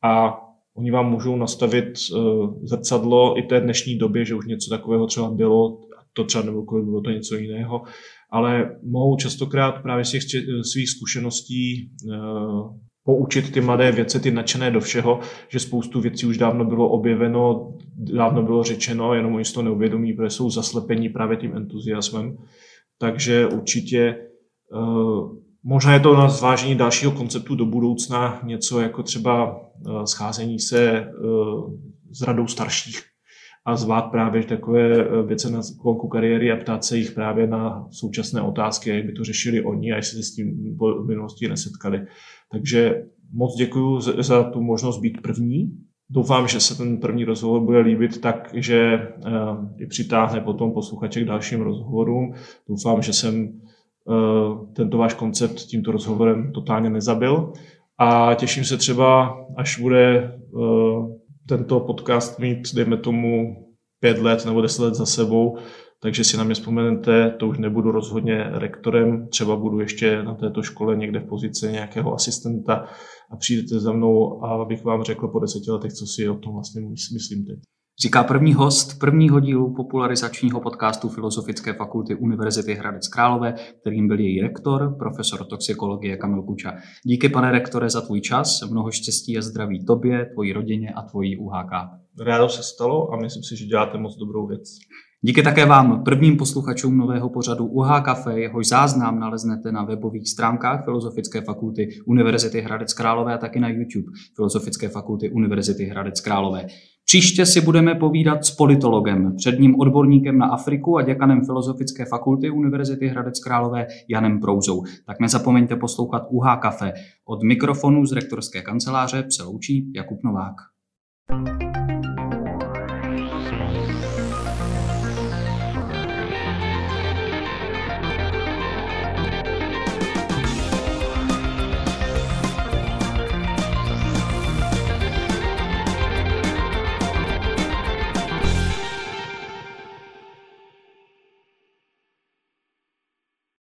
a oni vám můžou nastavit uh, zrcadlo i té dnešní době, že už něco takového třeba bylo, to třeba nebylo, bylo to něco jiného, ale mohou častokrát právě z těch svých zkušeností eh, poučit ty mladé věci, ty nadšené do všeho, že spoustu věcí už dávno bylo objeveno, dávno bylo řečeno, jenom oni si to neuvědomí, protože jsou zaslepení právě tím entuziasmem. Takže určitě eh, možná je to na zvážení dalšího konceptu do budoucna, něco jako třeba eh, scházení se s radou starších a zvát právě takové eh, věci na konku kariéry a ptát se jich právě na současné otázky, jak by to řešili oni a jestli se s tím v minulosti nesetkali. Takže moc děkuji za tu možnost být první. Doufám, že se ten první rozhovor bude líbit tak, že eh, i přitáhne potom posluchače k dalším rozhovorům. Doufám, že jsem eh, tento váš koncept tímto rozhovorem totálně nezabil. A těším se třeba, až bude tento podcast mít, dejme tomu, pět let nebo deset let za sebou, takže si na mě vzpomenete, to už nebudu rozhodně rektorem, třeba budu ještě na této škole někde v pozici nějakého asistenta a přijdete za mnou a abych vám řekl po deseti letech, co si o tom vlastně myslím teď. Říká první host prvního dílu popularizačního podcastu Filozofické fakulty Univerzity Hradec Králové, kterým byl její rektor, profesor toxikologie Kamil Kuča. Díky, pane rektore, za tvůj čas, mnoho štěstí a zdraví tobě, tvojí rodině a tvojí UHK. Rádo se stalo a myslím si, že děláte moc dobrou věc. Díky také vám, prvním posluchačům nového pořadu UH Café, jehož záznam naleznete na webových stránkách Filozofické fakulty Univerzity Hradec Králové a taky na YouTube Filozofické fakulty Univerzity Hradec Králové. Příště si budeme povídat s politologem, předním odborníkem na Afriku a děkanem Filozofické fakulty Univerzity Hradec Králové Janem Prouzou. Tak nezapomeňte poslouchat UH Café. Od mikrofonu z rektorské kanceláře se loučí Jakub Novák. thank you